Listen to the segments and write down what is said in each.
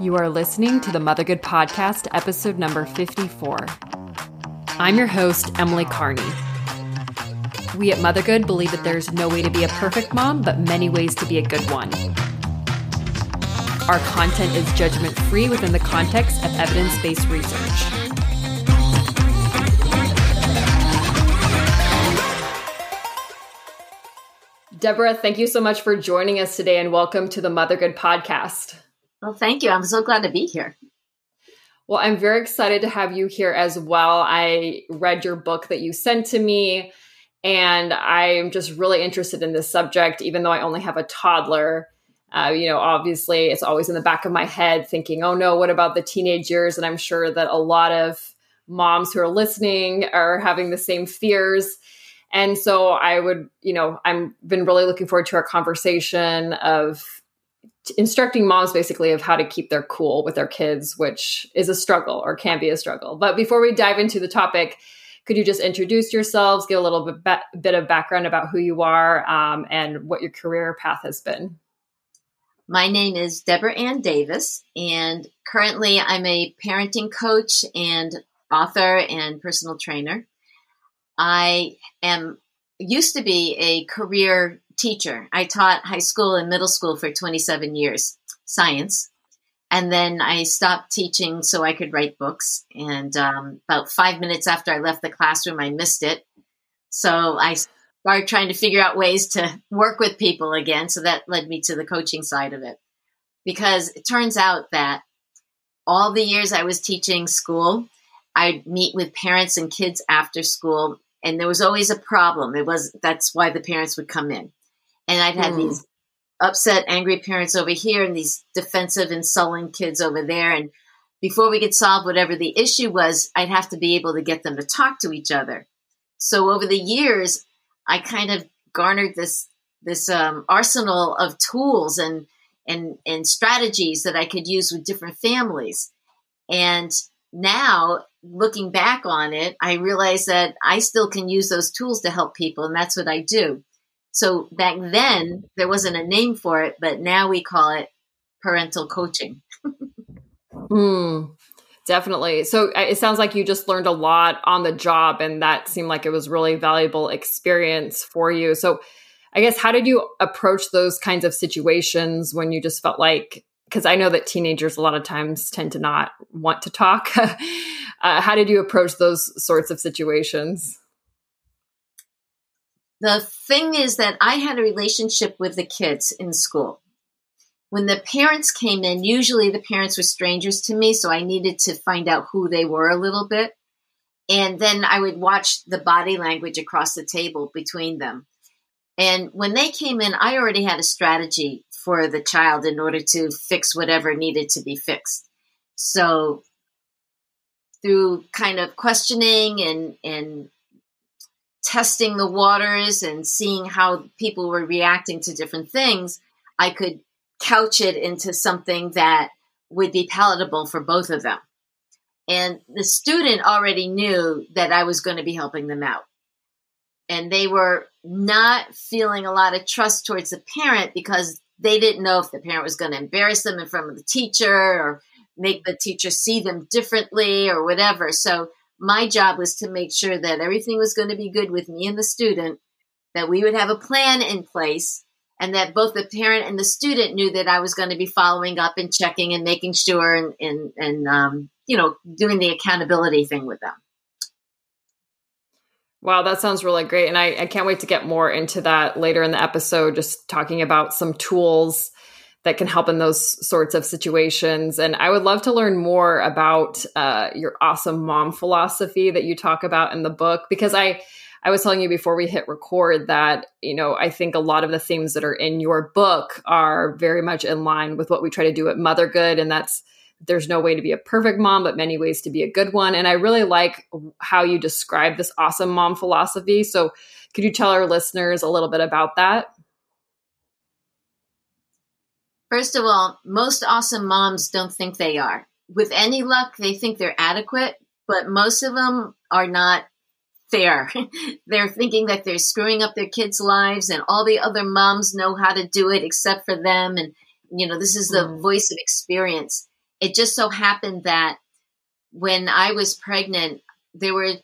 You are listening to the Mothergood Podcast, episode number 54. I'm your host, Emily Carney. We at Mothergood believe that there's no way to be a perfect mom, but many ways to be a good one. Our content is judgment free within the context of evidence based research. Deborah, thank you so much for joining us today and welcome to the Mothergood podcast. Well, thank you. I'm so glad to be here. Well, I'm very excited to have you here as well. I read your book that you sent to me, and I'm just really interested in this subject, even though I only have a toddler. Uh, you know, obviously, it's always in the back of my head thinking, oh no, what about the teenage years? And I'm sure that a lot of moms who are listening are having the same fears. And so I would, you know, I'm been really looking forward to our conversation of instructing moms basically of how to keep their cool with their kids, which is a struggle or can be a struggle. But before we dive into the topic, could you just introduce yourselves, give a little bit, bit of background about who you are um, and what your career path has been? My name is Deborah Ann Davis, and currently I'm a parenting coach and author and personal trainer. I am used to be a career teacher. I taught high school and middle school for 27 years, science. And then I stopped teaching so I could write books. And um, about five minutes after I left the classroom, I missed it. So I started trying to figure out ways to work with people again. So that led me to the coaching side of it. Because it turns out that all the years I was teaching school, I'd meet with parents and kids after school and there was always a problem. It was that's why the parents would come in, and I'd had mm. these upset, angry parents over here, and these defensive and sullen kids over there. And before we could solve whatever the issue was, I'd have to be able to get them to talk to each other. So over the years, I kind of garnered this this um, arsenal of tools and and and strategies that I could use with different families. And now looking back on it, I realize that I still can use those tools to help people, and that's what I do. So back then, there wasn't a name for it, but now we call it parental coaching. mm, definitely. So it sounds like you just learned a lot on the job, and that seemed like it was really valuable experience for you. So, I guess, how did you approach those kinds of situations when you just felt like because I know that teenagers a lot of times tend to not want to talk. uh, how did you approach those sorts of situations? The thing is that I had a relationship with the kids in school. When the parents came in, usually the parents were strangers to me, so I needed to find out who they were a little bit. And then I would watch the body language across the table between them. And when they came in, I already had a strategy for the child in order to fix whatever needed to be fixed. So through kind of questioning and and testing the waters and seeing how people were reacting to different things, I could couch it into something that would be palatable for both of them. And the student already knew that I was going to be helping them out. And they were not feeling a lot of trust towards the parent because they didn't know if the parent was going to embarrass them in front of the teacher or make the teacher see them differently or whatever. So my job was to make sure that everything was going to be good with me and the student, that we would have a plan in place, and that both the parent and the student knew that I was going to be following up and checking and making sure and and, and um, you know doing the accountability thing with them. Wow, that sounds really great. And I, I, can't wait to get more into that later in the episode, just talking about some tools that can help in those sorts of situations. And I would love to learn more about uh, your awesome mom philosophy that you talk about in the book, because I, I was telling you before we hit record that, you know, I think a lot of the themes that are in your book are very much in line with what we try to do at Mothergood. And that's there's no way to be a perfect mom, but many ways to be a good one. And I really like how you describe this awesome mom philosophy. So, could you tell our listeners a little bit about that? First of all, most awesome moms don't think they are. With any luck, they think they're adequate, but most of them are not fair. they're thinking that they're screwing up their kids' lives and all the other moms know how to do it except for them. And, you know, this is the mm. voice of experience. it just so happened that when I was pregnant, there were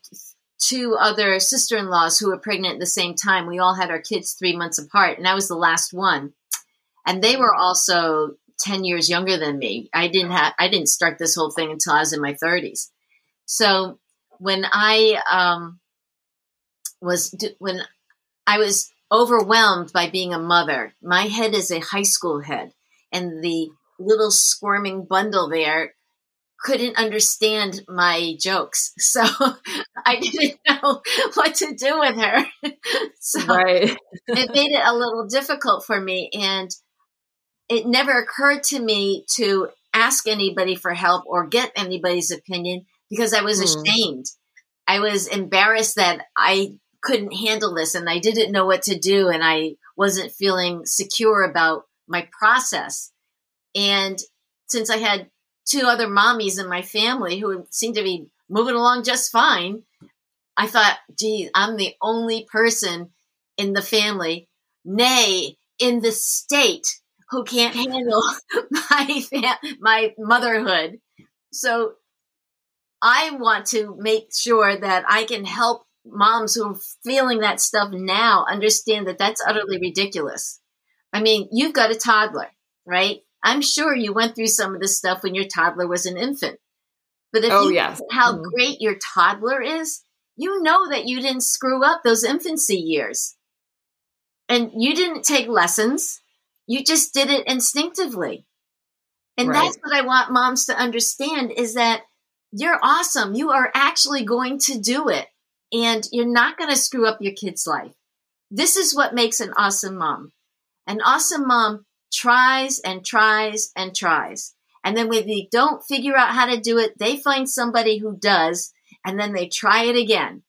two other sister in laws who were pregnant at the same time. We all had our kids three months apart, and I was the last one. And they were also 10 years younger than me. I didn't have, I didn't start this whole thing until I was in my 30s. So when I um, was, when I was overwhelmed by being a mother, my head is a high school head, and the little squirming bundle there couldn't understand my jokes. So I didn't know what to do with her. so right. it made it a little difficult for me. And it never occurred to me to ask anybody for help or get anybody's opinion because I was mm. ashamed. I was embarrassed that I couldn't handle this and I didn't know what to do and I wasn't feeling secure about my process. And since I had two other mommies in my family who seemed to be moving along just fine, I thought, gee, I'm the only person in the family, nay, in the state, who can't handle my my motherhood. So I want to make sure that I can help moms who are feeling that stuff now understand that that's utterly ridiculous. I mean, you've got a toddler, right? I'm sure you went through some of this stuff when your toddler was an infant. But if oh, you yes. how mm-hmm. great your toddler is, you know that you didn't screw up those infancy years. And you didn't take lessons. You just did it instinctively. And right. that's what I want moms to understand is that you're awesome. You are actually going to do it and you're not going to screw up your kid's life. This is what makes an awesome mom. An awesome mom tries and tries and tries. And then when they don't figure out how to do it, they find somebody who does, and then they try it again.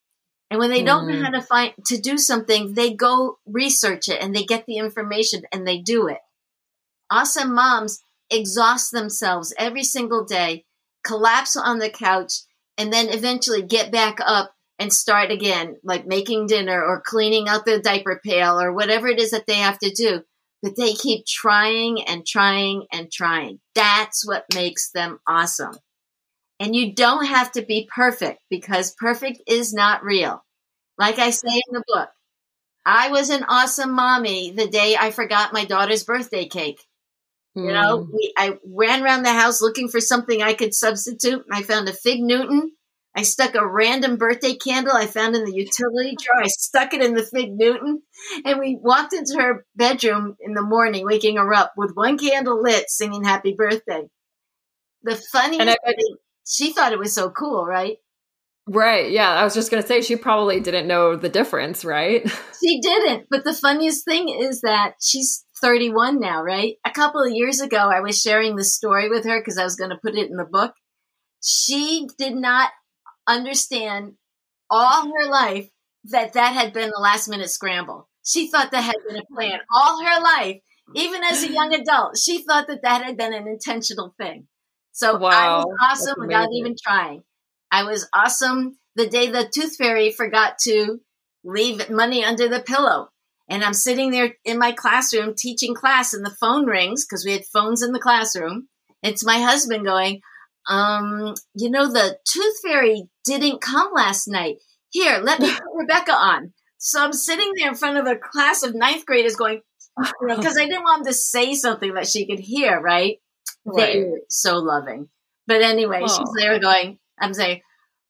And when they don't know mm. how to find to do something, they go research it and they get the information and they do it. Awesome moms exhaust themselves every single day, collapse on the couch, and then eventually get back up and start again, like making dinner or cleaning out the diaper pail or whatever it is that they have to do but they keep trying and trying and trying. That's what makes them awesome. And you don't have to be perfect because perfect is not real. Like I say in the book, I was an awesome mommy the day I forgot my daughter's birthday cake. Mm. You know, hmm. we, I ran around the house looking for something I could substitute. I found a fig Newton I stuck a random birthday candle I found in the utility drawer. I stuck it in the Fig Newton, and we walked into her bedroom in the morning, waking her up with one candle lit, singing "Happy Birthday." The funniest I, thing, she thought it was so cool, right? Right. Yeah. I was just going to say she probably didn't know the difference, right? She didn't. But the funniest thing is that she's 31 now, right? A couple of years ago, I was sharing the story with her because I was going to put it in the book. She did not understand all her life that that had been a last minute scramble. She thought that had been a plan all her life, even as a young adult. She thought that that had been an intentional thing. So wow, I was awesome without even trying. I was awesome the day the tooth fairy forgot to leave money under the pillow. And I'm sitting there in my classroom teaching class, and the phone rings because we had phones in the classroom. It's my husband going, um, you know, the tooth fairy didn't come last night. Here, let me put Rebecca on. So I'm sitting there in front of a class of ninth graders going, because I didn't want them to say something that she could hear, right? Right. They were so loving. But anyway, oh. she's there going, I'm saying,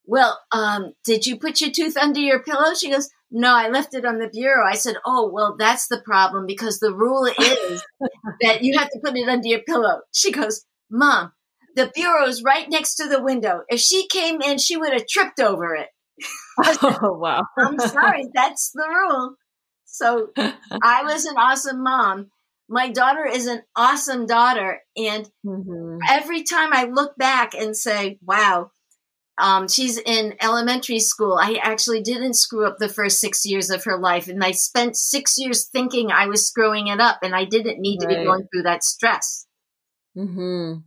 well, um, did you put your tooth under your pillow? She goes, no, I left it on the bureau. I said, oh, well, that's the problem because the rule is that you have to put it under your pillow. She goes, mom, the bureau's right next to the window. If she came in, she would have tripped over it. oh, wow. I'm sorry, that's the rule. So I was an awesome mom. My daughter is an awesome daughter. And mm-hmm. every time I look back and say, wow, um, she's in elementary school. I actually didn't screw up the first six years of her life. And I spent six years thinking I was screwing it up and I didn't need right. to be going through that stress. Mm-hmm.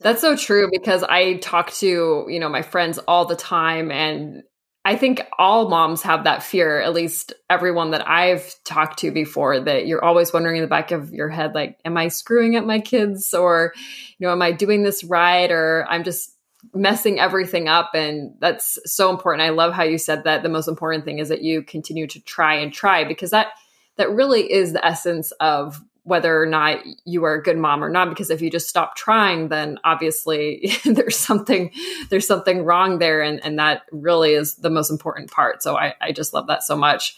That's so true because I talk to, you know, my friends all the time and I think all moms have that fear, at least everyone that I've talked to before, that you're always wondering in the back of your head, like, am I screwing up my kids? Or, you know, am I doing this right? Or I'm just messing everything up. And that's so important. I love how you said that the most important thing is that you continue to try and try because that that really is the essence of whether or not you are a good mom or not because if you just stop trying then obviously there's something there's something wrong there and, and that really is the most important part so i, I just love that so much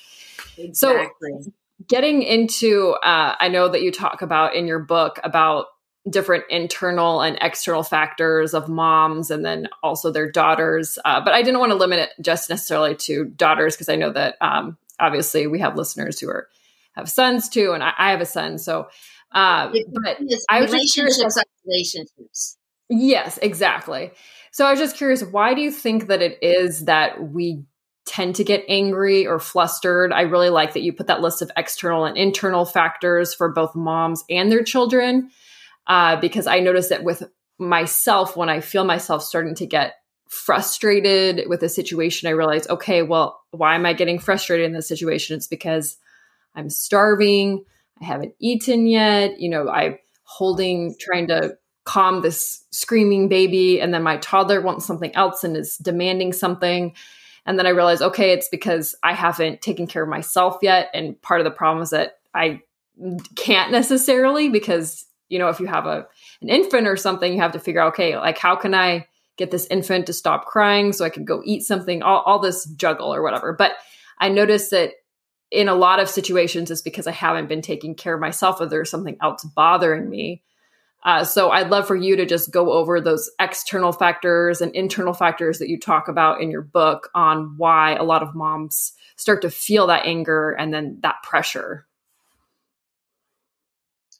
exactly. so getting into uh, i know that you talk about in your book about different internal and external factors of moms and then also their daughters uh, but i didn't want to limit it just necessarily to daughters because i know that um, obviously we have listeners who are have sons too, and I, I have a son. So, uh, but I was just curious. relationships. Yes, exactly. So I was just curious, why do you think that it is that we tend to get angry or flustered? I really like that you put that list of external and internal factors for both moms and their children, uh, because I noticed that with myself, when I feel myself starting to get frustrated with a situation, I realize, okay, well, why am I getting frustrated in this situation? It's because I'm starving. I haven't eaten yet. You know, I'm holding, trying to calm this screaming baby. And then my toddler wants something else and is demanding something. And then I realize, okay, it's because I haven't taken care of myself yet. And part of the problem is that I can't necessarily because, you know, if you have a an infant or something, you have to figure out, okay, like how can I get this infant to stop crying so I can go eat something, all, all this juggle or whatever. But I noticed that in a lot of situations it's because I haven't been taking care of myself or there's something else bothering me. Uh, so I'd love for you to just go over those external factors and internal factors that you talk about in your book on why a lot of moms start to feel that anger and then that pressure.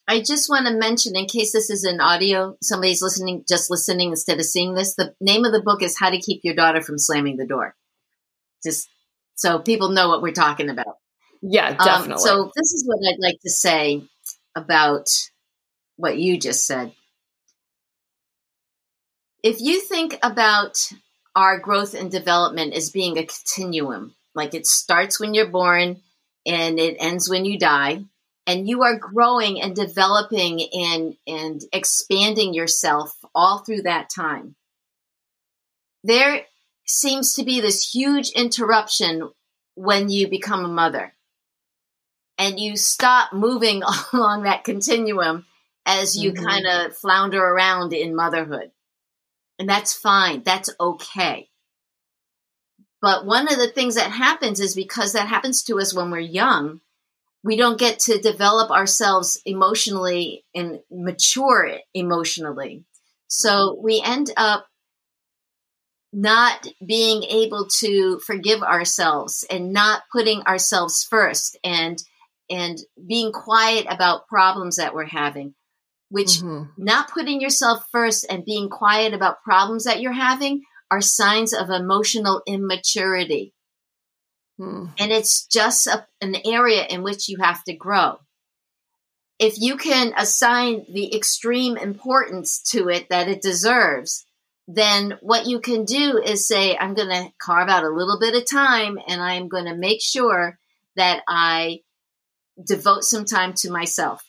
I just want to mention, in case this is an audio, somebody's listening, just listening instead of seeing this. The name of the book is "How to Keep Your Daughter from Slamming the Door." Just so people know what we're talking about. Yeah, um, definitely. Um, so this is what I'd like to say about what you just said. If you think about our growth and development as being a continuum, like it starts when you're born and it ends when you die, and you are growing and developing and, and expanding yourself all through that time. There seems to be this huge interruption when you become a mother and you stop moving along that continuum as you mm-hmm. kind of flounder around in motherhood. And that's fine. That's okay. But one of the things that happens is because that happens to us when we're young, we don't get to develop ourselves emotionally and mature emotionally. So we end up not being able to forgive ourselves and not putting ourselves first and and being quiet about problems that we're having, which mm-hmm. not putting yourself first and being quiet about problems that you're having are signs of emotional immaturity. Mm. And it's just a, an area in which you have to grow. If you can assign the extreme importance to it that it deserves, then what you can do is say, I'm going to carve out a little bit of time and I'm going to make sure that I devote some time to myself.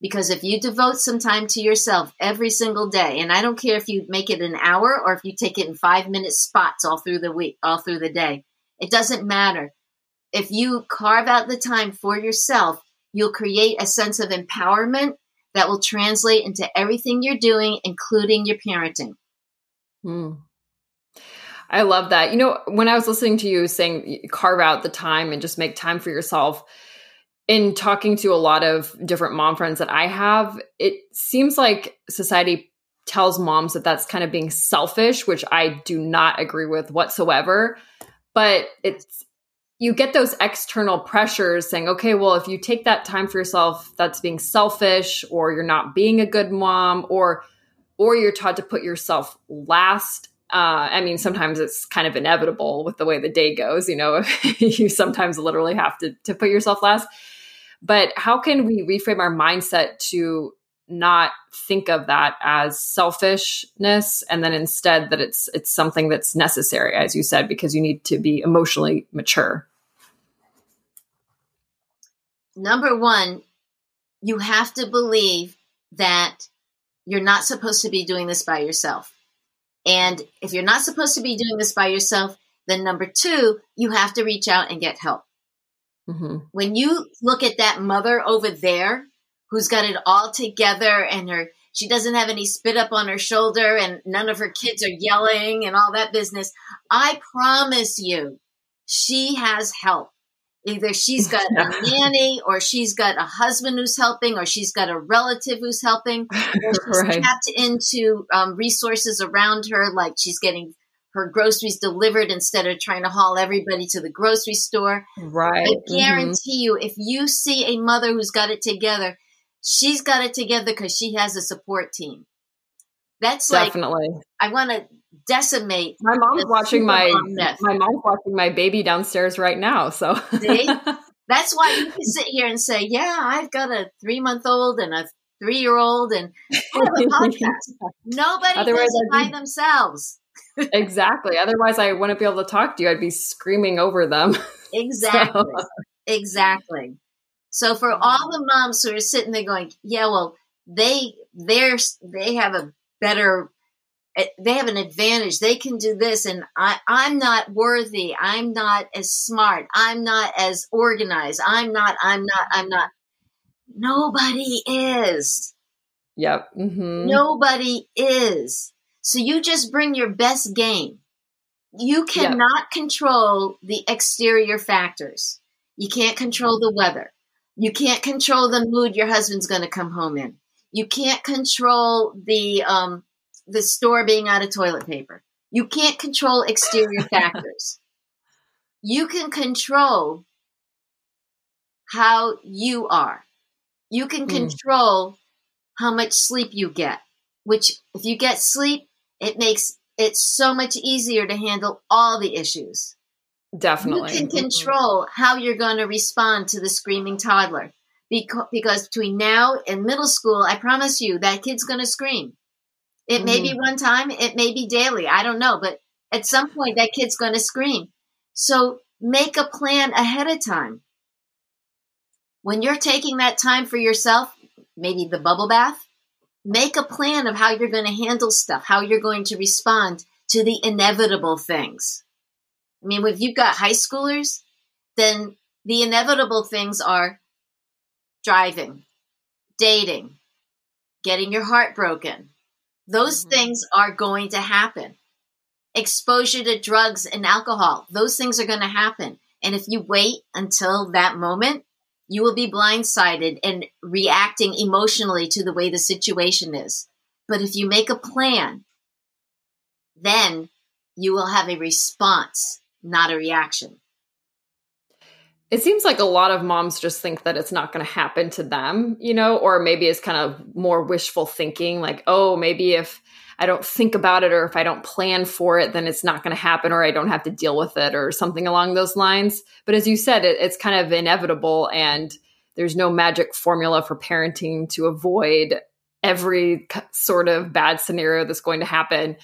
Because if you devote some time to yourself every single day, and I don't care if you make it an hour or if you take it in five minute spots all through the week, all through the day, it doesn't matter. If you carve out the time for yourself, you'll create a sense of empowerment that will translate into everything you're doing, including your parenting. Hmm. I love that. You know, when I was listening to you saying carve out the time and just make time for yourself, in talking to a lot of different mom friends that I have, it seems like society tells moms that that's kind of being selfish, which I do not agree with whatsoever. But it's you get those external pressures saying, okay, well, if you take that time for yourself, that's being selfish, or you're not being a good mom, or or you're taught to put yourself last. Uh, I mean, sometimes it's kind of inevitable with the way the day goes. You know, you sometimes literally have to to put yourself last. But how can we reframe our mindset to not think of that as selfishness and then instead that it's it's something that's necessary as you said because you need to be emotionally mature? Number 1 you have to believe that you're not supposed to be doing this by yourself. And if you're not supposed to be doing this by yourself then number 2 you have to reach out and get help mm-hmm. when you look at that mother over there who's got it all together and her she doesn't have any spit up on her shoulder and none of her kids are yelling and all that business. I promise you, she has help. Either she's got a nanny or she's got a husband who's helping or she's got a relative who's helping. Or she's right. tapped into um, resources around her, like she's getting her groceries delivered instead of trying to haul everybody to the grocery store. Right. I mm-hmm. guarantee mm-hmm. you, if you see a mother who's got it together, she's got it together because she has a support team. That's definitely. Like, I want to decimate. My mom's watching my my mom's watching my baby downstairs right now. So that's why you can sit here and say, "Yeah, I've got a three month old and a three year old, and podcast." Nobody Otherwise, does it by themselves. Exactly. Otherwise, I wouldn't be able to talk to you. I'd be screaming over them. Exactly. so. Exactly. So for mm-hmm. all the moms who are sitting there going, yeah, well, they they're they have a better eh, they have an advantage. They can do this and I I'm not worthy. I'm not as smart. I'm not as organized. I'm not I'm not I'm not nobody is. Yep. Mm-hmm. Nobody is. So you just bring your best game. You cannot yep. control the exterior factors. You can't control the weather. You can't control the mood your husband's going to come home in. You can't control the um, the store being out of toilet paper. You can't control exterior factors. You can control how you are. You can mm. control how much sleep you get, which if you get sleep, it makes it so much easier to handle all the issues. Definitely. You can control how you're going to respond to the screaming toddler. Because, because between now and middle school, I promise you that kid's going to scream. It may be mm-hmm. one time, it may be daily. I don't know. But at some point, that kid's going to scream. So make a plan ahead of time. When you're taking that time for yourself, maybe the bubble bath, make a plan of how you're going to handle stuff, how you're going to respond to the inevitable things. I mean, if you've got high schoolers, then the inevitable things are driving, dating, getting your heart broken. Those mm-hmm. things are going to happen. Exposure to drugs and alcohol, those things are going to happen. And if you wait until that moment, you will be blindsided and reacting emotionally to the way the situation is. But if you make a plan, then you will have a response not a reaction. It seems like a lot of moms just think that it's not going to happen to them, you know, or maybe it's kind of more wishful thinking like, oh, maybe if I don't think about it or if I don't plan for it, then it's not going to happen or I don't have to deal with it or something along those lines. But as you said, it, it's kind of inevitable and there's no magic formula for parenting to avoid every sort of bad scenario that's going to happen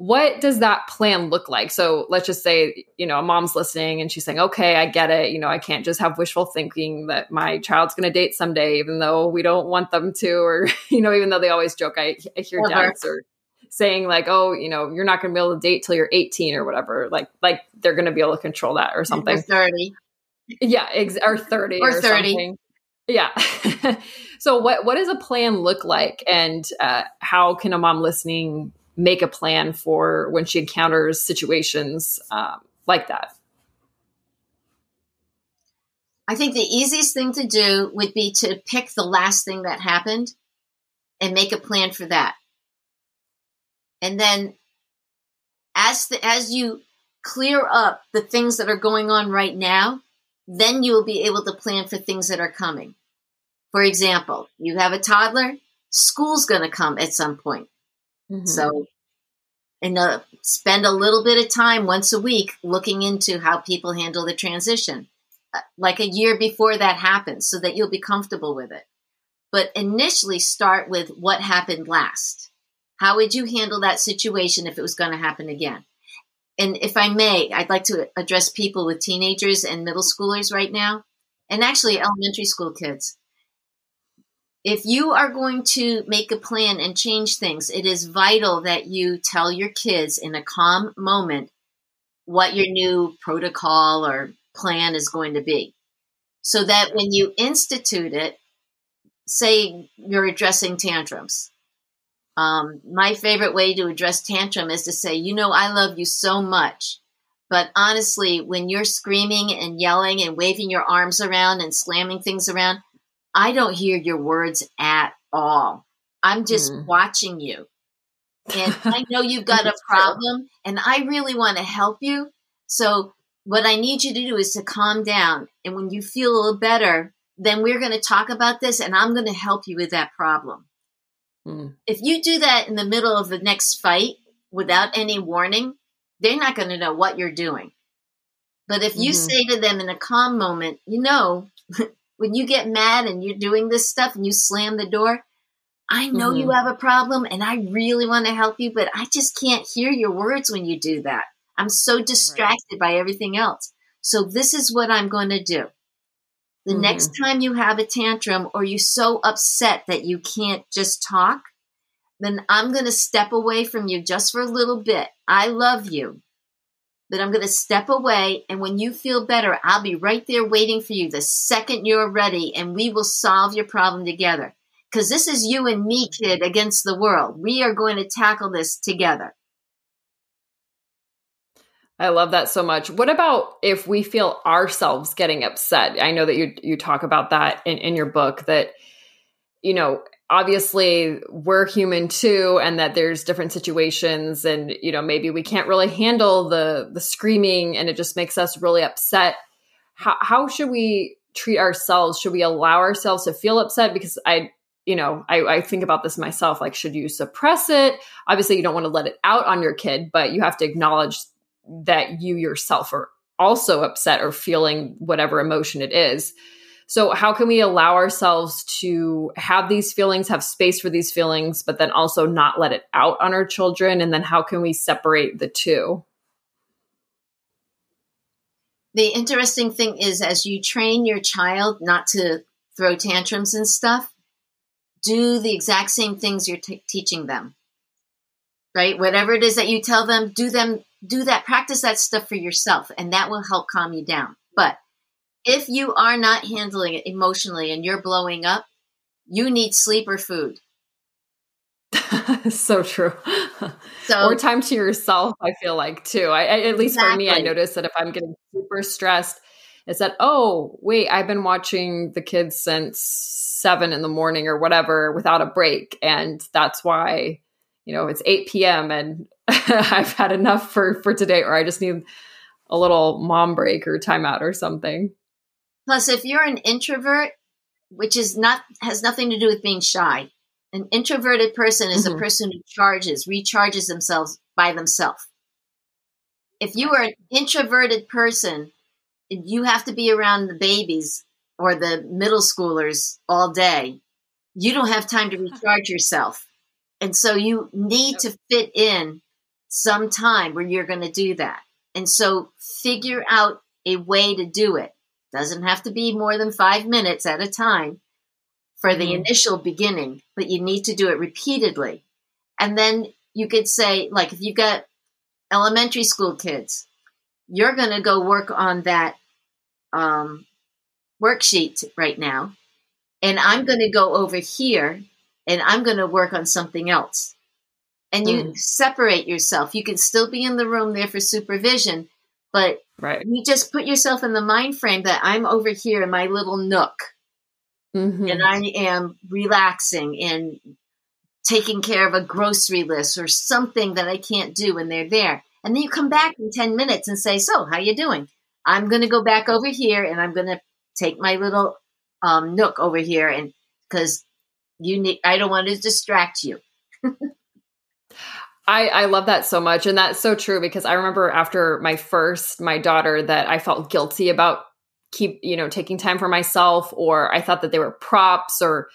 what does that plan look like? So let's just say, you know, a mom's listening and she's saying, okay, I get it. You know, I can't just have wishful thinking that my child's going to date someday, even though we don't want them to, or, you know, even though they always joke, I, I hear uh-huh. dads or saying like, oh, you know, you're not going to be able to date till you're 18 or whatever. Like, like they're going to be able to control that or something. Or 30. Yeah. Ex- or 30 or, or 30. Something. Yeah. so what, what does a plan look like and uh, how can a mom listening make a plan for when she encounters situations um, like that? I think the easiest thing to do would be to pick the last thing that happened and make a plan for that. And then as the, as you clear up the things that are going on right now, then you will be able to plan for things that are coming. For example, you have a toddler, school's going to come at some point. Mm-hmm. So, and uh, spend a little bit of time once a week looking into how people handle the transition, uh, like a year before that happens, so that you'll be comfortable with it. but initially start with what happened last. How would you handle that situation if it was going to happen again? And if I may, I'd like to address people with teenagers and middle schoolers right now, and actually elementary school kids. If you are going to make a plan and change things, it is vital that you tell your kids in a calm moment what your new protocol or plan is going to be. So that when you institute it, say you're addressing tantrums. Um, my favorite way to address tantrum is to say, you know, I love you so much. But honestly, when you're screaming and yelling and waving your arms around and slamming things around, I don't hear your words at all. I'm just mm. watching you. And I know you've got a problem and I really want to help you. So what I need you to do is to calm down. And when you feel a little better, then we're going to talk about this and I'm going to help you with that problem. Mm. If you do that in the middle of the next fight without any warning, they're not going to know what you're doing. But if you mm-hmm. say to them in a calm moment, you know, when you get mad and you're doing this stuff and you slam the door, I know mm-hmm. you have a problem and I really want to help you, but I just can't hear your words when you do that. I'm so distracted right. by everything else. So this is what I'm going to do. The mm-hmm. next time you have a tantrum or you're so upset that you can't just talk, then I'm going to step away from you just for a little bit. I love you, but I'm going to step away. And when you feel better, I'll be right there waiting for you the second you're ready, and we will solve your problem together. Because this is you and me, kid, against the world. We are going to tackle this together. I love that so much. What about if we feel ourselves getting upset? I know that you you talk about that in, in your book that you know, obviously we're human too and that there's different situations and you know, maybe we can't really handle the the screaming and it just makes us really upset. How how should we treat ourselves? Should we allow ourselves to feel upset because I you know, I, I, think about this myself. Like, should you suppress it? Obviously, you don't want to let it out on your kid, but you have to acknowledge that you yourself are also upset or feeling whatever emotion it is. So, how can we allow ourselves to have these feelings, have space for these feelings, but then also not let it out on our children? And then, how can we separate the two? The interesting thing is, as you train your child not to throw tantrums and stuff, do the exact same things you're t- teaching them. Right? Whatever it is that you tell them, do them do that, practice that stuff for yourself, and that will help calm you down. But if you are not handling it emotionally and you're blowing up, you need sleep or food. so true. So, or time to yourself, I feel like too. I, I at least exactly. for me, I notice that if I'm getting super stressed, it's that, oh, wait, I've been watching the kids since seven in the morning or whatever without a break. And that's why, you know, it's 8 p.m. and I've had enough for for today, or I just need a little mom break or timeout or something. Plus, if you're an introvert, which is not has nothing to do with being shy, an introverted person is mm-hmm. a person who charges, recharges themselves by themselves. If you are an introverted person, you have to be around the babies or the middle schoolers all day. You don't have time to recharge yourself. And so you need to fit in some time where you're going to do that. And so figure out a way to do it. Doesn't have to be more than five minutes at a time for the mm. initial beginning, but you need to do it repeatedly. And then you could say, like, if you've got elementary school kids, you're going to go work on that um, worksheet right now. And I'm going to go over here and I'm going to work on something else and you mm. separate yourself. You can still be in the room there for supervision, but right. you just put yourself in the mind frame that I'm over here in my little nook mm-hmm. and I am relaxing and taking care of a grocery list or something that I can't do when they're there. And then you come back in 10 minutes and say, so how you doing? I'm going to go back over here and I'm going to take my little um, nook over here and because you need, I don't want to distract you. I, I love that so much. And that's so true because I remember after my first, my daughter, that I felt guilty about keep, you know, taking time for myself, or I thought that they were props or,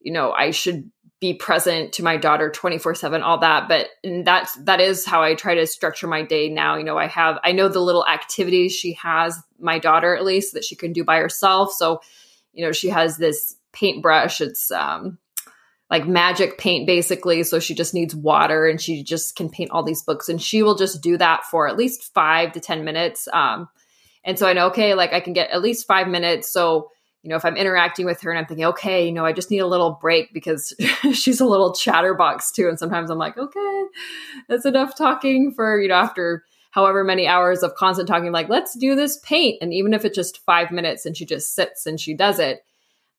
you know, I should be present to my daughter 24 7 all that. But that's that is how i try to structure my day now. You know i have i know the little activities she has my daughter at least that she can do by herself. So you know she has this paintbrush. It's um like magic paint basically so she just needs water and she just can paint all these books and she will just do that for at least five to ten minutes um and so i know okay like i can get at least five minutes so you know, if I'm interacting with her and I'm thinking, okay, you know, I just need a little break because she's a little chatterbox too. And sometimes I'm like, okay, that's enough talking for, you know, after however many hours of constant talking, like, let's do this paint. And even if it's just five minutes and she just sits and she does it,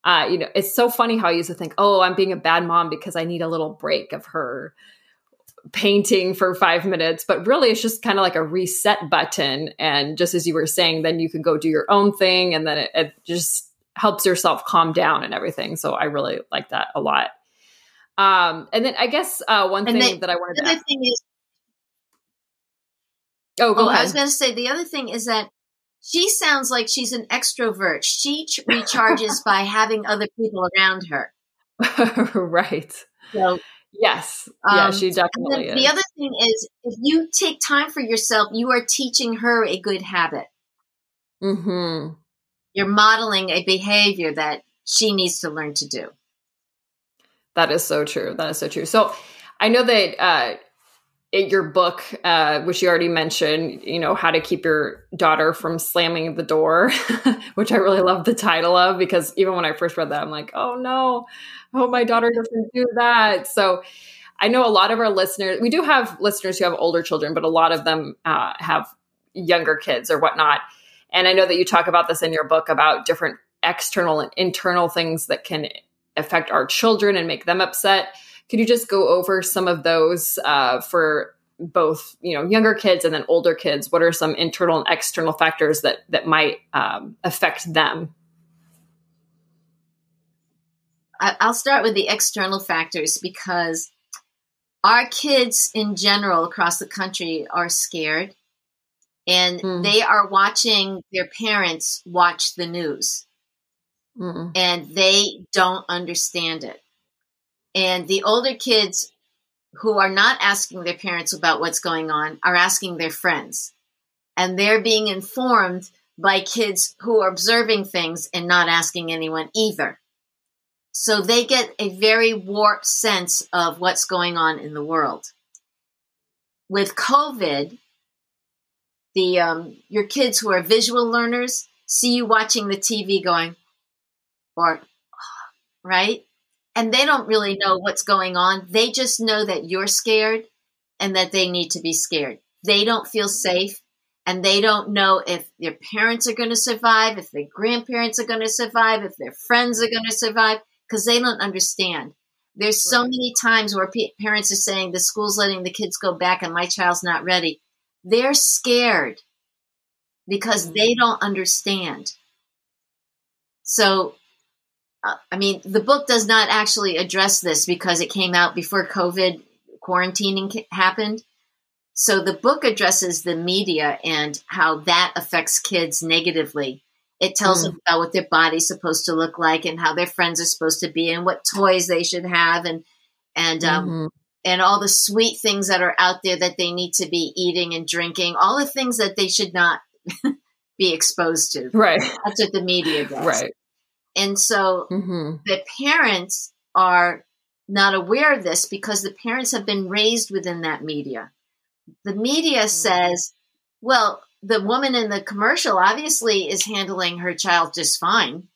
uh, you know, it's so funny how I used to think, oh, I'm being a bad mom because I need a little break of her painting for five minutes, but really it's just kind of like a reset button. And just as you were saying, then you can go do your own thing and then it, it just helps yourself calm down and everything. So I really like that a lot. Um, and then I guess uh, one and thing that I wanted to. Other thing is. Oh, go oh, ahead. I was going to say the other thing is that she sounds like she's an extrovert. She ch- recharges by having other people around her. right. So, yes. Um, yeah, she definitely is. The other thing is if you take time for yourself, you are teaching her a good habit. Hmm you're modeling a behavior that she needs to learn to do. That is so true. That is so true. So I know that uh, your book, uh, which you already mentioned, you know, how to keep your daughter from slamming the door, which I really love the title of because even when I first read that, I'm like, oh no, I hope my daughter doesn't do that. So I know a lot of our listeners, we do have listeners who have older children, but a lot of them uh, have younger kids or whatnot. And I know that you talk about this in your book about different external and internal things that can affect our children and make them upset. Could you just go over some of those uh, for both you know younger kids and then older kids? What are some internal and external factors that that might um, affect them? I'll start with the external factors because our kids in general across the country are scared and mm. they are watching their parents watch the news mm. and they don't understand it and the older kids who are not asking their parents about what's going on are asking their friends. And they're being informed by kids who are observing things and not asking anyone either. So they get a very warped sense of what's going on in the world. With covid the um, your kids who are visual learners see you watching the TV going, or right, and they don't really know what's going on. They just know that you're scared and that they need to be scared. They don't feel safe and they don't know if their parents are going to survive, if their grandparents are going to survive, if their friends are going to survive, because they don't understand. There's so many times where parents are saying the school's letting the kids go back and my child's not ready. They're scared because mm-hmm. they don't understand. So, uh, I mean, the book does not actually address this because it came out before COVID quarantining happened. So the book addresses the media and how that affects kids negatively. It tells mm. them about what their body's supposed to look like and how their friends are supposed to be and what toys they should have and and um, mm-hmm and all the sweet things that are out there that they need to be eating and drinking, all the things that they should not be exposed to. Right. That's what the media does. Right. And so mm-hmm. the parents are not aware of this because the parents have been raised within that media. The media mm-hmm. says, well, the woman in the commercial obviously is handling her child just fine.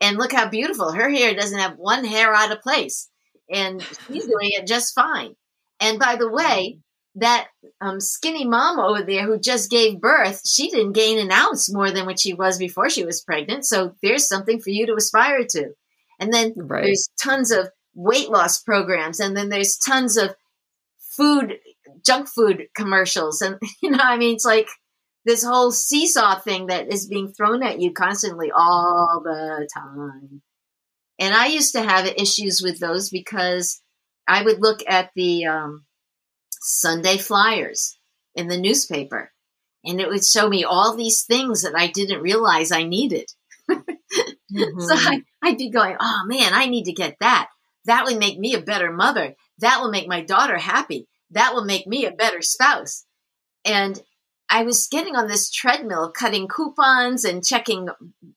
And look how beautiful. Her hair doesn't have one hair out of place and she's doing it just fine. And by the way, that um, skinny mom over there who just gave birth, she didn't gain an ounce more than what she was before she was pregnant. So there's something for you to aspire to. And then right. there's tons of weight loss programs, and then there's tons of food, junk food commercials. And, you know, I mean, it's like this whole seesaw thing that is being thrown at you constantly all the time. And I used to have issues with those because I would look at the um, Sunday flyers in the newspaper and it would show me all these things that I didn't realize I needed. mm-hmm. So I, I'd be going, oh man, I need to get that. That would make me a better mother. That will make my daughter happy. That will make me a better spouse. And I was getting on this treadmill, cutting coupons and checking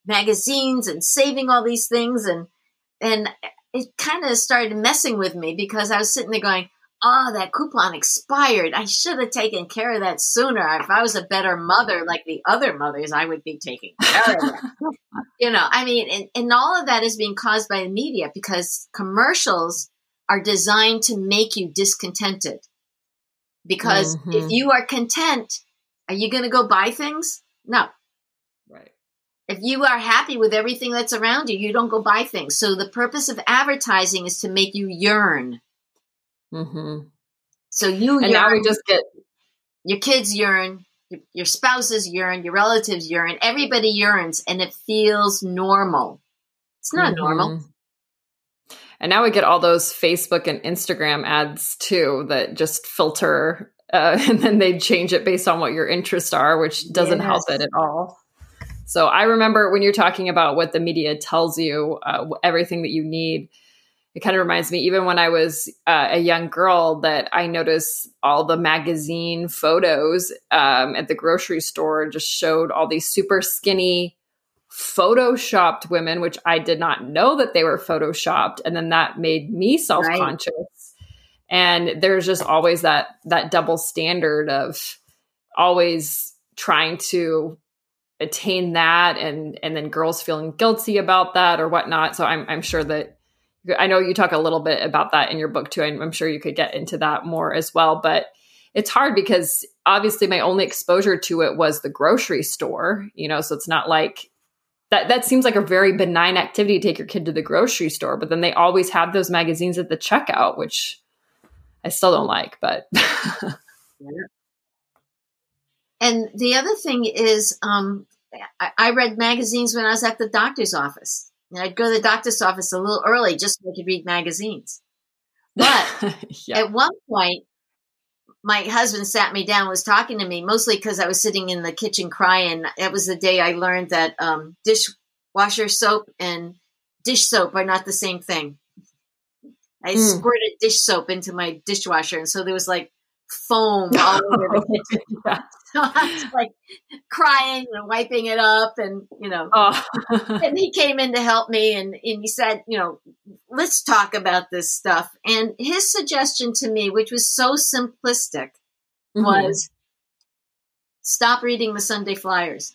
magazines and saving all these things. And, and it kind of started messing with me because I was sitting there going, oh, that coupon expired. I should have taken care of that sooner. If I was a better mother like the other mothers, I would be taking care of it. you know, I mean, and, and all of that is being caused by the media because commercials are designed to make you discontented. Because mm-hmm. if you are content, are you going to go buy things? No. Right. If you are happy with everything that's around you, you don't go buy things. So the purpose of advertising is to make you yearn. Mm-hmm. So you and yearn, now we just get your kids yearn, your, your spouses yearn, your relatives yearn, everybody yearns, and it feels normal. It's not mm-hmm. normal. And now we get all those Facebook and Instagram ads too that just filter uh, and then they change it based on what your interests are, which doesn't yes. help it at all. So I remember when you're talking about what the media tells you, uh, everything that you need. It kind of reminds me, even when I was uh, a young girl, that I noticed all the magazine photos um, at the grocery store just showed all these super skinny, photoshopped women, which I did not know that they were photoshopped, and then that made me self conscious. Right and there's just always that that double standard of always trying to attain that and and then girls feeling guilty about that or whatnot so i'm, I'm sure that i know you talk a little bit about that in your book too i'm sure you could get into that more as well but it's hard because obviously my only exposure to it was the grocery store you know so it's not like that that seems like a very benign activity to take your kid to the grocery store but then they always have those magazines at the checkout which I still don't like, but. and the other thing is, um, I, I, read magazines when I was at the doctor's office. And I'd go to the doctor's office a little early just so I could read magazines. But yeah. at one point, my husband sat me down, was talking to me, mostly because I was sitting in the kitchen crying. It was the day I learned that um, dishwasher soap and dish soap are not the same thing. I mm. squirted dish soap into my dishwasher, and so there was like foam all over the kitchen. yeah. So I was like crying and wiping it up, and you know. Oh. and he came in to help me, and and he said, you know, let's talk about this stuff. And his suggestion to me, which was so simplistic, mm-hmm. was stop reading the Sunday flyers.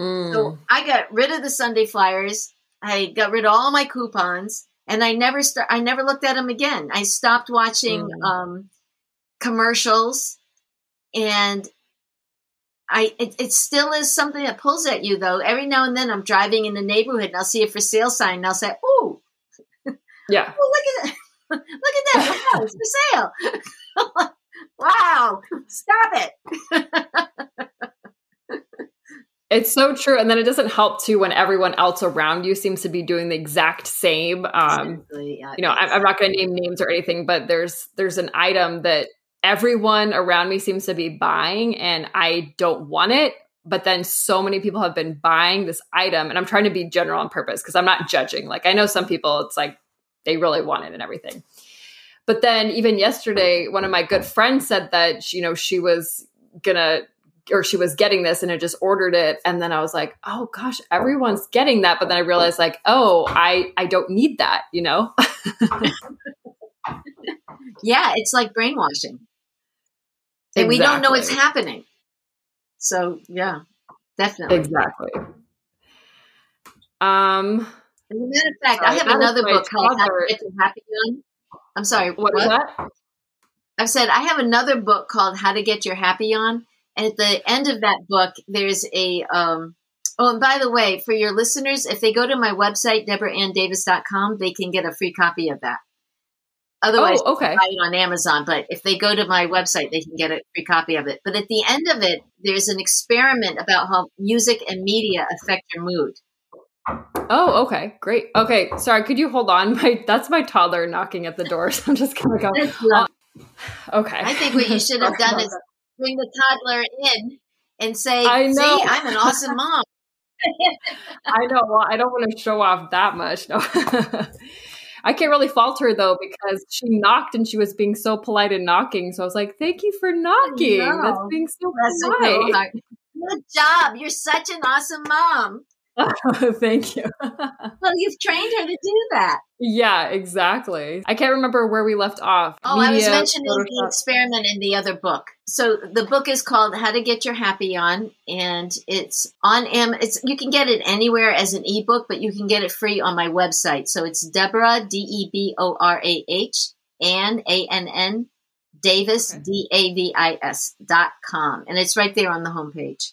Mm. So I got rid of the Sunday flyers. I got rid of all my coupons and I never st- I never looked at them again. I stopped watching mm. um, commercials, and I it, it, still is something that pulls at you though. Every now and then, I'm driving in the neighborhood and I'll see a for sale sign and I'll say, "Oh, yeah, oh, look at that! look at that! Wow, it's for sale! wow, stop it!" It's so true. And then it doesn't help too when everyone else around you seems to be doing the exact same. Um, exactly, yeah, you know, I'm, I'm not going to name names or anything, but there's there's an item that everyone around me seems to be buying, and I don't want it. But then so many people have been buying this item, and I'm trying to be general on purpose because I'm not judging. Like I know some people, it's like they really want it and everything. But then even yesterday, one of my good friends said that you know she was gonna or she was getting this and had just ordered it and then i was like oh gosh everyone's getting that but then i realized like oh i i don't need that you know yeah it's like brainwashing and we don't know it's happening so yeah definitely exactly um as a matter of fact i have another book called How to Get Your Happy On. i'm sorry what, what? that i've said i have another book called how to get your happy on and at the end of that book, there's a, um, oh, and by the way, for your listeners, if they go to my website, deborahanndavis.com, they can get a free copy of that. Otherwise, oh, okay. buy it on Amazon. But if they go to my website, they can get a free copy of it. But at the end of it, there's an experiment about how music and media affect your mood. Oh, okay, great. Okay, sorry. Could you hold on? My that's my toddler knocking at the door. So I'm just gonna go. Um, okay. I think what you should have done is bring the toddler in and say, I know. "See, I'm an awesome mom." I know. Well, I don't want to show off that much. No. I can't really fault her though because she knocked and she was being so polite and knocking. So I was like, "Thank you for knocking. That's being so That's polite." Good job. You're such an awesome mom. Oh, thank you. well, you've trained her to do that. Yeah, exactly. I can't remember where we left off. Oh, Media, I was mentioning Photoshop. the experiment in the other book. So the book is called How to Get Your Happy On, and it's on M. It's you can get it anywhere as an ebook, but you can get it free on my website. So it's Deborah D E B O R A H and A N N Davis D A V I S dot com, and it's right there on the homepage.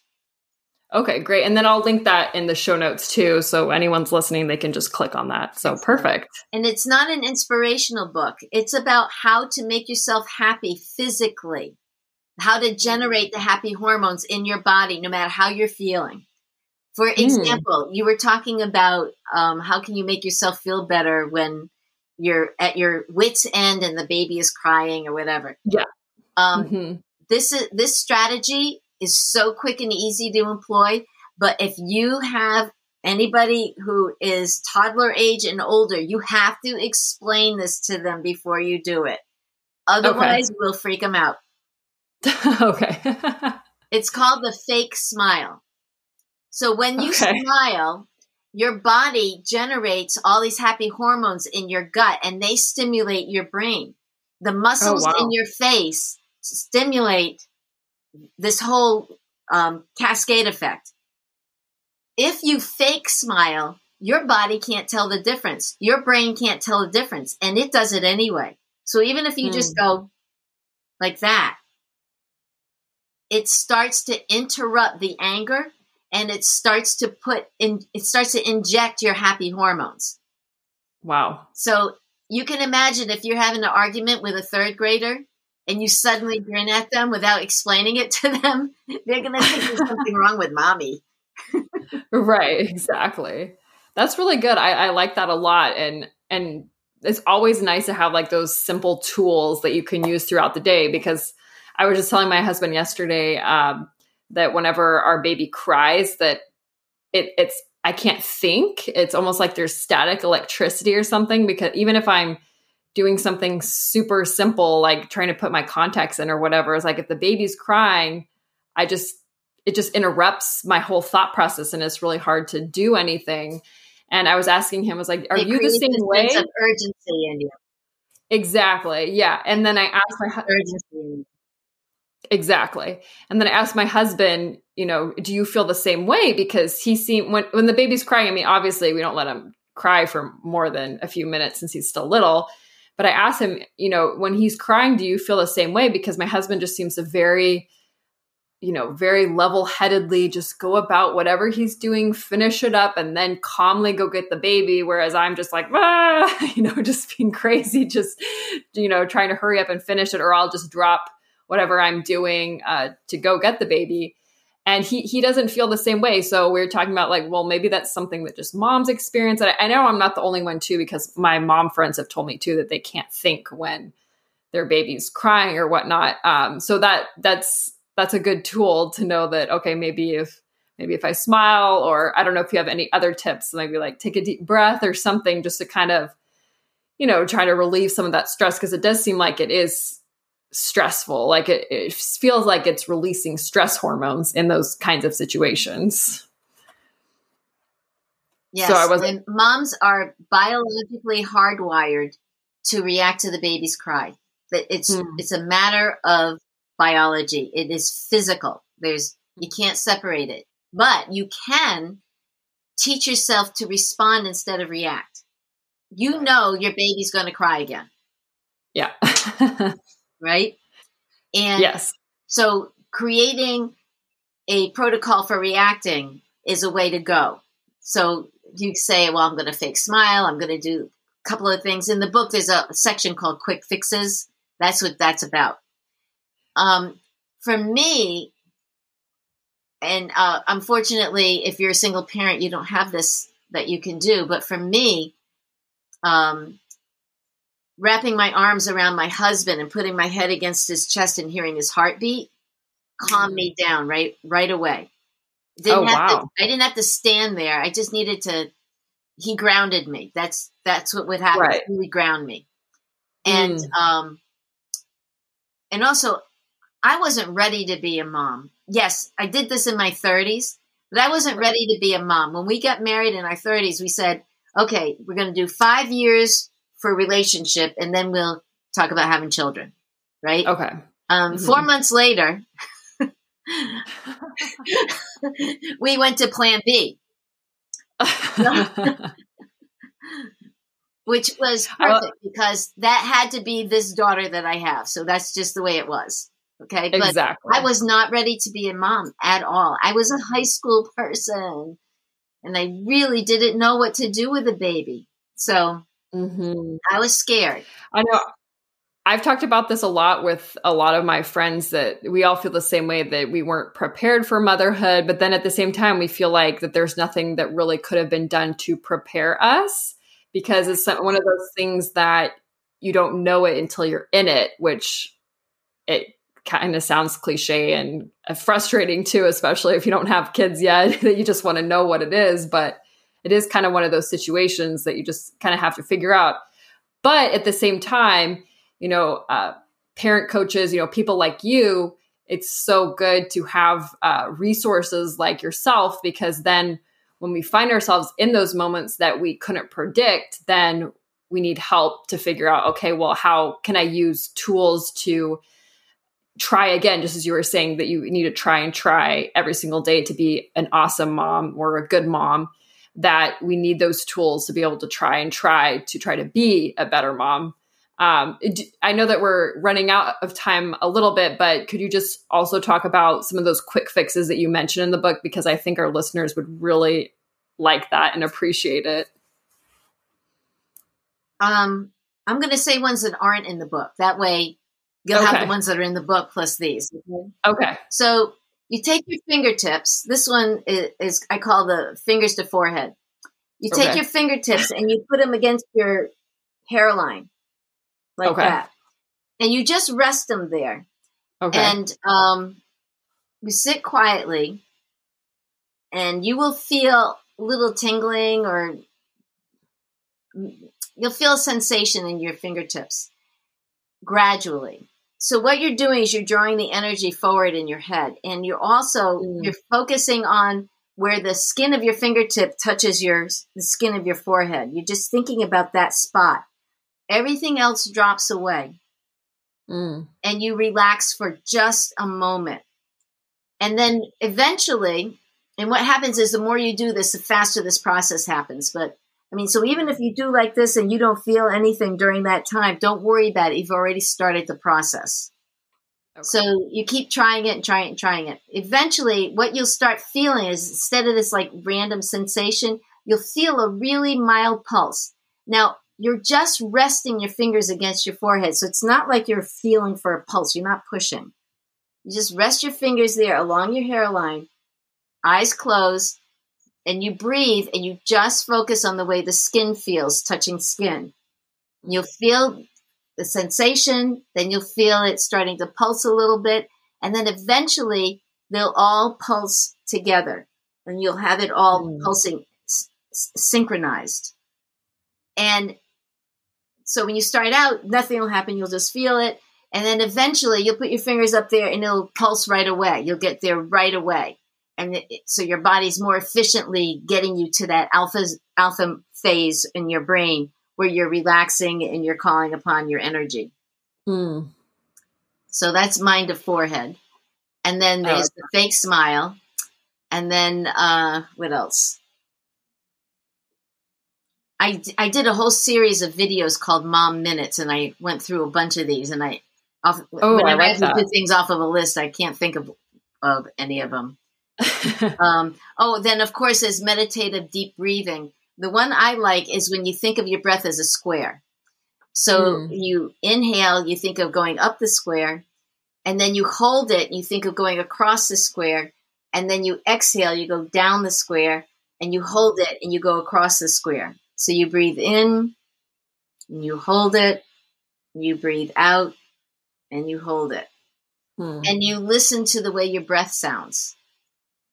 Okay, great. And then I'll link that in the show notes too. So anyone's listening, they can just click on that. So perfect. And it's not an inspirational book, it's about how to make yourself happy physically, how to generate the happy hormones in your body, no matter how you're feeling. For hmm. example, mm. you were talking about um, how can you make yourself feel better when you're at your wits end and the baby is crying or whatever. Yeah. Um, mm-hmm. This is this strategy is so quick and easy to employ. But if you have anybody who is toddler age and older, you have to explain this to them before you do it. Otherwise, okay. we'll freak them out. okay. it's called the fake smile. So when you okay. smile, your body generates all these happy hormones in your gut and they stimulate your brain. The oh, muscles oh, wow. in your face stimulate this whole um, cascade effect. If you fake smile, your body can't tell the difference. Your brain can't tell the difference, and it does it anyway. So even if you mm. just go like that, it starts to interrupt the anger and it starts to put in, it starts to inject your happy hormones. Wow. So you can imagine if you're having an argument with a third grader and you suddenly grin at them without explaining it to them, they're going to think there's something wrong with mommy. right, exactly. That's really good. I, I like that a lot. And, and it's always nice to have like those simple tools that you can use throughout the day because I was just telling my husband yesterday um, that whenever our baby cries, that it, it's I can't think. It's almost like there's static electricity or something because even if I'm doing something super simple like trying to put my contacts in or whatever is like if the baby's crying i just it just interrupts my whole thought process and it's really hard to do anything. And i was asking him I was like are it you the same way of urgency in you. Exactly yeah. And then i asked my urgency exactly. And then i asked my husband you know do you feel the same way? Because he seemed when when the baby's crying i mean obviously we don't let him cry for more than a few minutes since he's still little but I asked him, you know, when he's crying, do you feel the same way? Because my husband just seems to very, you know, very level headedly just go about whatever he's doing, finish it up, and then calmly go get the baby. Whereas I'm just like, ah, you know, just being crazy, just, you know, trying to hurry up and finish it, or I'll just drop whatever I'm doing uh, to go get the baby and he he doesn't feel the same way. So we are talking about like well maybe that's something that just moms experience. And I, I, know i'm not the only one too because my mom friends have told me too that they can't think when their baby's crying or whatnot. Um, so that that's that's a good tool to know that okay maybe if maybe if i smile or i don't know if you have any other tips maybe like take a deep breath or something just to kind of you know try to relieve some of that stress because it does seem like it is stressful. Like it, it feels like it's releasing stress hormones in those kinds of situations. Yes, so I was and moms are biologically hardwired to react to the baby's cry. That it's hmm. it's a matter of biology. It is physical. There's you can't separate it. But you can teach yourself to respond instead of react. You know your baby's going to cry again. Yeah. right? And yes. So creating a protocol for reacting is a way to go. So you say, well, I'm going to fake smile. I'm going to do a couple of things. In the book, there's a section called quick fixes. That's what that's about. Um, for me, and uh, unfortunately, if you're a single parent, you don't have this that you can do. But for me, um, wrapping my arms around my husband and putting my head against his chest and hearing his heartbeat calmed me down right right away. Didn't oh, wow. To, I didn't have to stand there. I just needed to he grounded me. That's That's what would happen. Right. Really ground me. And Mm. um and also I wasn't ready to be a mom. Yes, I did this in my 30s, but I wasn't ready to be a mom. When we got married in our 30s, we said, "Okay, we're going to do 5 years for a relationship and then we'll talk about having children." Right? Okay. Um, Mhm. 4 months later, we went to plan B. which was Uh, perfect because that had to be this daughter that I have. So that's just the way it was. Okay. But exactly. I was not ready to be a mom at all. I was a high school person and I really didn't know what to do with a baby. So hmm I was scared. I know. I've talked about this a lot with a lot of my friends that we all feel the same way that we weren't prepared for motherhood, but then at the same time, we feel like that there's nothing that really could have been done to prepare us because it's one of those things that you don't know it until you're in it, which it kind of sounds cliche and frustrating too, especially if you don't have kids yet, that you just want to know what it is. But it is kind of one of those situations that you just kind of have to figure out. But at the same time, you know, uh, parent coaches, you know, people like you, it's so good to have uh, resources like yourself because then when we find ourselves in those moments that we couldn't predict, then we need help to figure out, okay, well, how can I use tools to try again, just as you were saying that you need to try and try every single day to be an awesome mom or a good mom, that we need those tools to be able to try and try to try to be a better mom. Um, it- I know that we're running out of time a little bit, but could you just also talk about some of those quick fixes that you mentioned in the book? Because I think our listeners would really like that and appreciate it. Um, I'm going to say ones that aren't in the book. That way you'll have the ones that are in the book plus these. Okay? Okay. So you take your fingertips. This one is, is I call the fingers to forehead. You take Okay. your fingertips and you put them against your hairline, like Okay. that, and you just rest them there. Okay. And um, you sit quietly, and you will feel a little tingling, or you'll feel a sensation in your fingertips gradually. So what you're doing is you're drawing the energy forward in your head, and you're also Mm. you're focusing on where the skin of your fingertip touches your the skin of your forehead. You're just thinking about that spot. Everything else drops away Mm. and you relax for just a moment. And then eventually, and what happens is the more you do this, the faster this process happens. But I mean, so even if you do like this and you don't feel anything during that time, don't worry about it. You've already started the process. Okay. So you keep trying it and trying it and trying it. Eventually, what you'll start feeling is instead of this like random sensation, you'll feel a really mild pulse. Now, you're just resting your fingers against your forehead. So it's not like you're feeling for a pulse. You're not pushing. You just rest your fingers there along your hairline, eyes closed, and you breathe and you just focus on the way the skin feels touching skin. You'll feel the sensation, then you'll feel it starting to pulse a little bit, and then eventually they'll all pulse together and you'll have it all Mm. pulsing s- synchronized. And so when you start out, nothing will happen. You'll just feel it. And then eventually you'll put your fingers up there and it'll pulse right away. You'll get there right away. And it, so your body's more efficiently getting you to that alpha, alpha phase in your brain where you're relaxing and you're calling upon your energy. Mm. So that's mind to forehead. And then Oh, there's the fake smile. And then uh, what else? I, I did a whole series of videos called Mom Minutes, and I went through a bunch of these. And I, off, Oh, I like that. do things off of a list, I can't think of of any of them. Um, oh, then of course, there's meditative deep breathing. The one I like is when you think of your breath as a square. So Mm. you inhale, you think of going up the square, and then you hold it, you think of going across the square, and then you exhale, you go down the square, and you hold it, and you go across the square. So you breathe in, and you hold it, you breathe out, and you hold it Mm. and you listen to the way your breath sounds.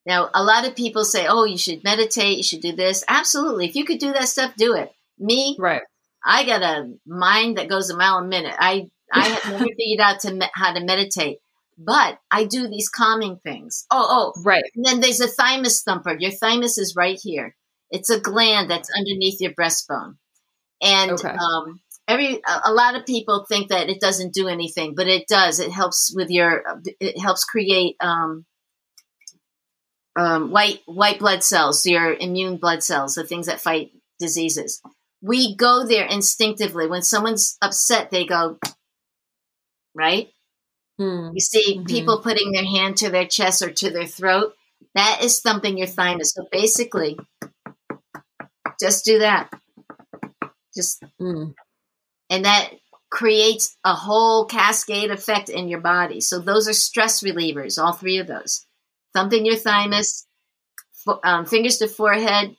Now, a lot of people say, oh, you should meditate, you should do this. Absolutely. If you could do that stuff, do it. Me, right. I got a mind that goes a mile a minute. I I have never figured out to me- how to meditate, but I do these calming things. Oh, oh, right. And then there's a thymus thumper. Your thymus is right here. It's a gland that's underneath your breastbone, and Okay. um, every a, a lot of people think that it doesn't do anything, but it does. It helps with your. It helps create um, um, white white blood cells, your immune blood cells, the things that fight diseases. We go there instinctively. When someone's upset, they go, right? Hmm. You see Mhm. people putting their hand to their chest or to their throat. That is thumping your thymus. So basically, just do that. Just Hmm. and that creates a whole cascade effect in your body. So those are stress relievers, all three of those. Thumping your thymus, fo- um, fingers to forehead,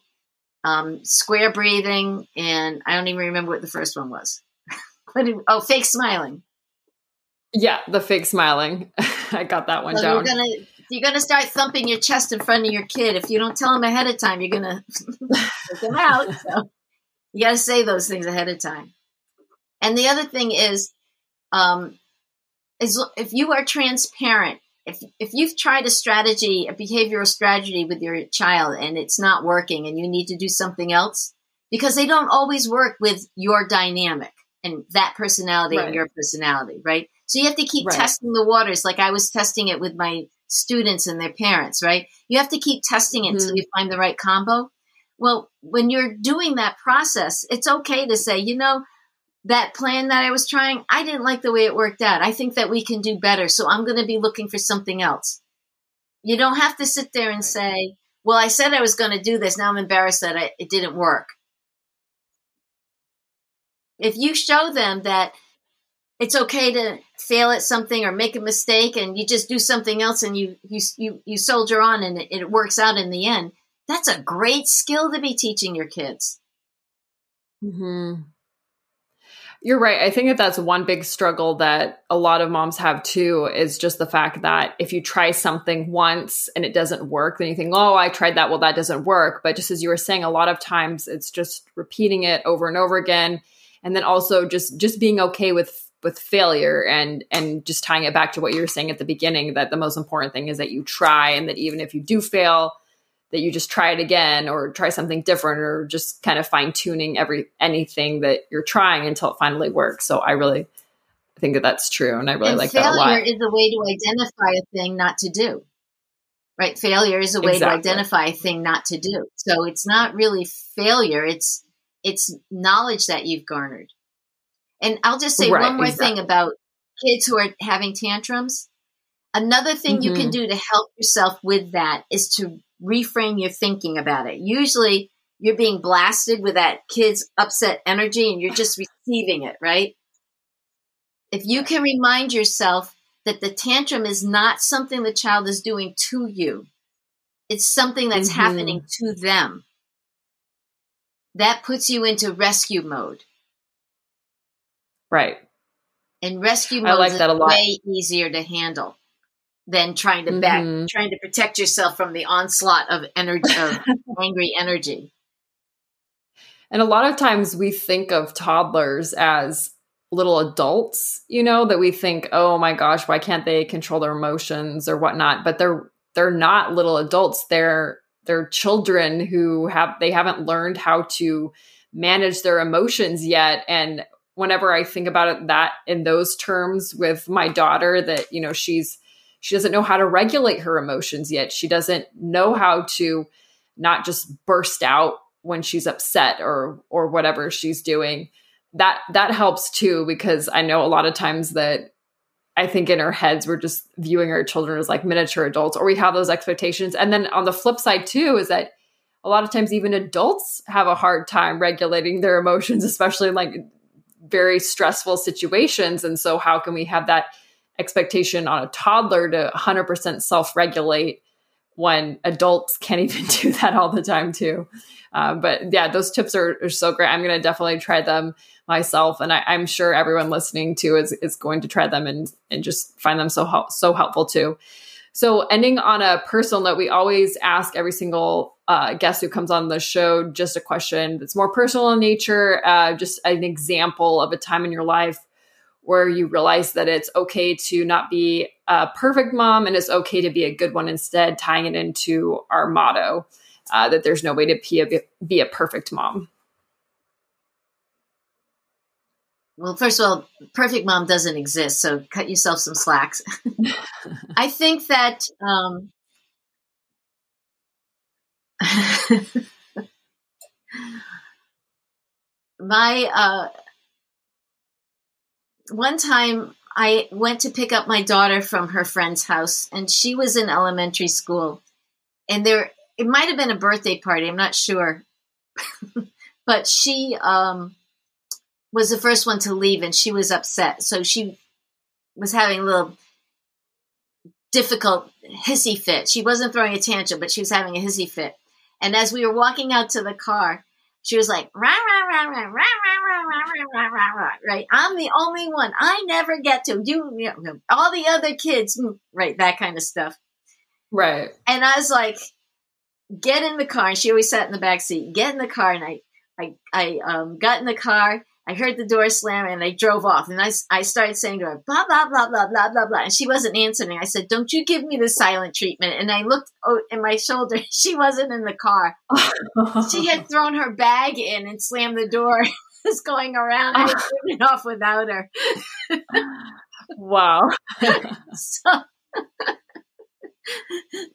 um, square breathing, and I don't even remember what the first one was. did, oh, fake smiling. Yeah, the fake smiling. I got that one So down. you're gonna you're gonna start thumping your chest in front of your kid. If you don't tell them ahead of time, you're gonna take them out. So you got to say those things ahead of time. And the other thing is, um, is if you are transparent, if if you've tried a strategy, a behavioral strategy with your child, and it's not working, and you need to do something else, because they don't always work with your dynamic and that personality Right. and your personality, right? So you have to keep Right. testing the waters, like I was testing it with my students and their parents, right? You have to keep testing it until Mhm. you find the right combo. Well, when you're doing that process, it's okay to say, you know, that plan that I was trying, I didn't like the way it worked out. I think that we can do better. So I'm going to be looking for something else. You don't have to sit there and say, well, I said I was going to do this. Now I'm embarrassed that I, it didn't work. If you show them that it's okay to fail at something or make a mistake and you just do something else and you you you, you soldier on and it, it works out in the end, that's a great skill to be teaching your kids. hmm You're right. I think that that's one big struggle that a lot of moms have too is just the fact that if you try something once and it doesn't work, then you think, oh, I tried that. Well, that doesn't work. But just as you were saying, a lot of times it's just repeating it over and over again. And then also just just being okay with with failure and and just tying it back to what you were saying at the beginning that the most important thing is that you try and that even if you do fail that you just try it again or try something different or just kind of fine tuning every anything that you're trying until it finally works. So I really think that that's true, and I really and like that a lot. failure is a way to identify a thing not to do. Right? Failure is a way Exactly. to identify a thing not to do. So it's not really failure, it's it's knowledge that you've garnered. And I'll just say Right, one more exactly. thing about kids who are having tantrums. Another thing you can Mhm. do to help yourself with that is to reframe your thinking about it. Usually you're being blasted with that kid's upset energy and you're just receiving it, right? If you can remind yourself that the tantrum is not something the child is doing to you, it's something that's Mhm. happening to them. That puts you into rescue mode. Right. And rescue I mode like is that a lot. way easier to handle than trying to back, Mhm. trying to protect yourself from the onslaught of energy, of angry energy. And a lot of times we think of toddlers as little adults, you know, that we think, oh my gosh, why can't they control their emotions or whatnot? But they're they're not little adults. They're they're children who have they haven't learned how to manage their emotions yet. And whenever I think about it that in those terms with my daughter, that, you know, she's she doesn't know how to regulate her emotions yet. She doesn't know how to not just burst out when she's upset or or whatever she's doing. That that helps too because i know a lot of times that i think in our heads we're just viewing our children as like miniature adults or we have those expectations. And then on the flip side too is that a lot of times even adults have a hard time regulating their emotions especially in like very stressful situations. And so how can we have that expectation on a toddler to 100% self-regulate when adults can't even do that all the time too um, but yeah, those tips are, are so great. I'm going to definitely try them myself, and I, I'm sure everyone listening to is is going to try them and and just find them so hel- so helpful too. So, ending on a personal note, we always ask every single uh, guest who comes on the show just a question that's more personal in nature, uh, just an example of a time in your life where you realize that it's okay to not be a perfect mom and it's okay to be a good one instead, tying it into our motto uh, that there's no way to be a, be a perfect mom. Well, first of all, perfect mom doesn't exist, so cut yourself some slacks. I think that um, my uh, one time I went to pick up my daughter from her friend's house, and she was in elementary school, and there it might have been a birthday party. I'm not sure, but she um, was the first one to leave and she was upset. So she was having a little difficult hissy fit. She wasn't throwing a tantrum, but she was having a hissy fit. And as we were walking out to the car, she was like, rah, rah, rah, rah, rah, rah, rah, rah, rah, rah, rah, right? I'm the only one. I never get to. You, you know, all the other kids, right? That kind of stuff. Right. And I was like, get in the car. And she always sat in the back seat. Get in the car. And I, I, I um, got in the car I heard the door slam and I drove off. And I, I started saying to her, blah, blah, blah, blah, blah, blah, blah. And she wasn't answering. I said, don't you give me the silent treatment. And I looked in my shoulder. She wasn't in the car. she had thrown her bag in and slammed the door. was going around. I was driven off without her. wow. so,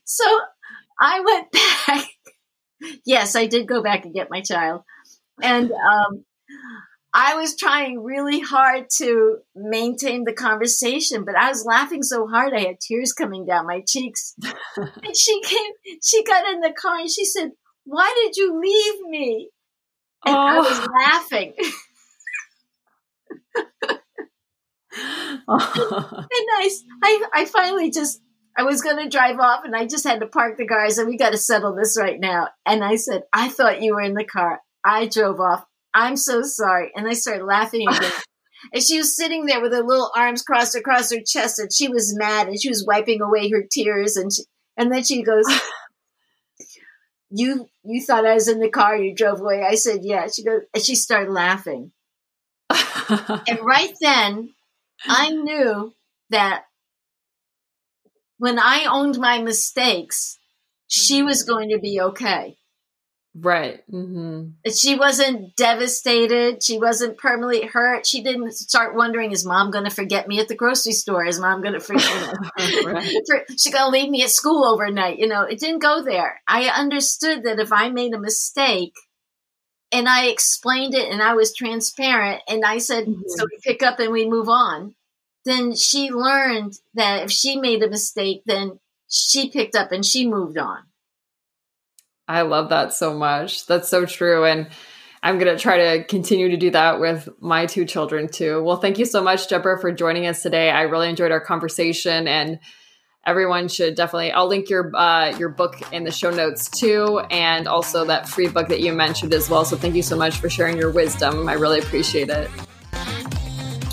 so I went back. Yes, I did go back and get my child. And um, I was trying really hard to maintain the conversation, but I was laughing so hard I had tears coming down my cheeks. and she came, she got in the car and she said, Why did you leave me? And oh. I was oh. laughing. and I, I, I finally just, I was going to drive off and I just had to park the car. I said, We got to settle this right now. And I said, I thought you were in the car. I drove off. I'm so sorry. And I started laughing again. and she was sitting there with her little arms crossed across her chest and she was mad and she was wiping away her tears and she, and then she goes you you thought I was in the car you drove away. I said yeah. She goes and she started laughing. And right then I knew that when I owned my mistakes she was mm-hmm. going to be okay Right. Mm-hmm. She wasn't devastated. She wasn't permanently hurt. She didn't start wondering, is mom going to forget me at the grocery store? Is mom going to forget me? right. She's going to leave me at school overnight. You know, it didn't go there. I understood that if I made a mistake and I explained it and I was transparent and I said, mm-hmm. so we pick up and we move on, then she learned that if she made a mistake, then she picked up and she moved on. I love that so much. That's so true. And I'm going to try to continue to do that with my two children too. Well, thank you so much, Deborah, for joining us today. I really enjoyed our conversation and everyone should definitely i'll link your uh, your book in the show notes too and also that free book that you mentioned as well so thank you so much for sharing your wisdom i really appreciate it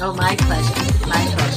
oh my pleasure my pleasure